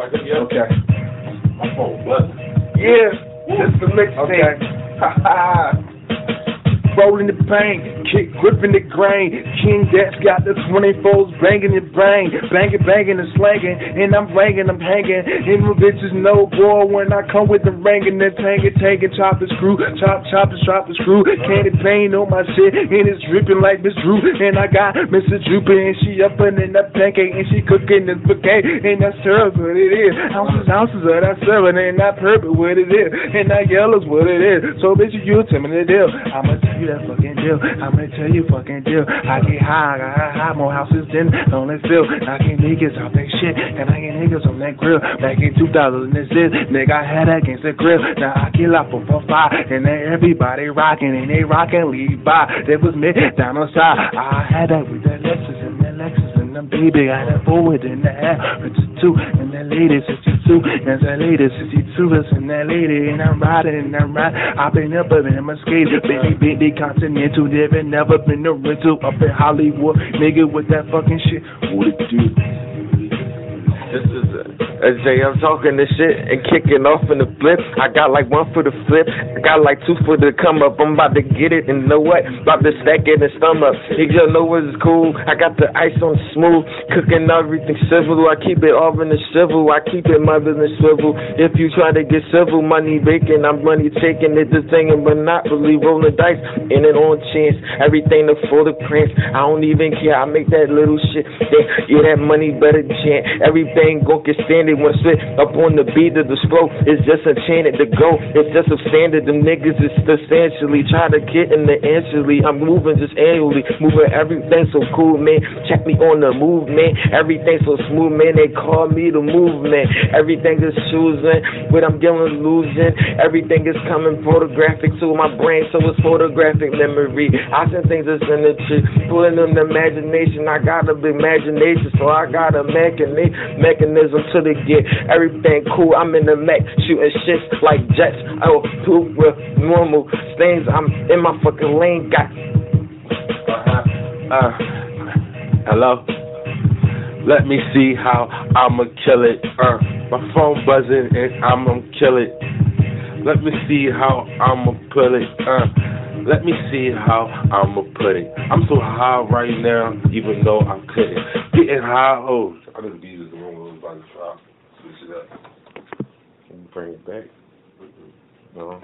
Okay. My phone buzzing. Yeah, this the mixtape. Okay. Rolling the pain, kick gripping the grain. King Dex got the 24s banging your brain, banging, banging and slanging, and I'm banging, I'm hanging. And my bitches know, boy, when I come with the ringing and tanking, tanking, chop the screw, chop, chop, chop the screw. Candy paint on my shit, and it's dripping like Miss Drew. And I got Mrs. Droopy, and she up in that pancake, and she cooking this bouquet, and that's syrup, what it is. Ounces, ounces of that syrup, and that purple, what it is, and that yellow's what it is. So, bitch, you tell me the deal. I'ma tell you that fucking deal. I'ma tell you fucking deal. I get high, I got high, high, more houses than on the field. Knocking niggas off that shit, and I get niggas on that grill. Back in 2000, and this is, nigga, I had that against the grill. Now I kill up for five, and then everybody rocking, and they rocking, by. That was me down on side. I had that with that Lexus and that Lexus and them baby. I had that forward and that half, two, and that lady 62, and that lady 62, and that lady, and I'm riding, and I'm riding. I've been up and I'm a skater, baby, continental, never, never been a rental up in Hollywood, nigga with that fucking shit. What it do? This is a, a J. I'm talking this shit and kicking off in the flip. I got like one for the flip. I got like two for the come up. I'm about to get it and know what? About to stack it and stomach. just know it's cool. I got the ice on smooth. Cooking everything civil. I keep it all in the civil. I keep it my business swivel. If you try to get civil, money making, I'm money taking it. This thing and monopoly. Rolling dice in and on chance. Everything to for the prince. I don't even care. I make that little shit. Yeah, yeah that money better chant. Everything gon' get standard when spit up on the beat of the flow. It's just enchanted to go. It's just substandard. Them niggas is substantially try to get in the answerly. I'm moving just annually, moving everything so cool, man. Check me on the move, man. Everything so smooth, man. They call me the movement. Everything is choosing, but I'm getting losing. Everything is coming photographic to my brain, so it's photographic memory. I send things that's in the tree, pulling them the imagination. I got a big imagination, so I got a mechanism to the get everything cool. I'm in the mech shooting shits like jets. Oh, poop with normal things. I'm in my fucking lane. Got. Uh, hello. Let me see how I'ma kill it. Uh, my phone buzzing and I'ma kill it. Let me see how I'ma put it. Uh, let me see how I'ma put it. I'm so high right now, even though I couldn't. Getting high, oh, I be wrong one drop. Switch it up. Bring it back. No.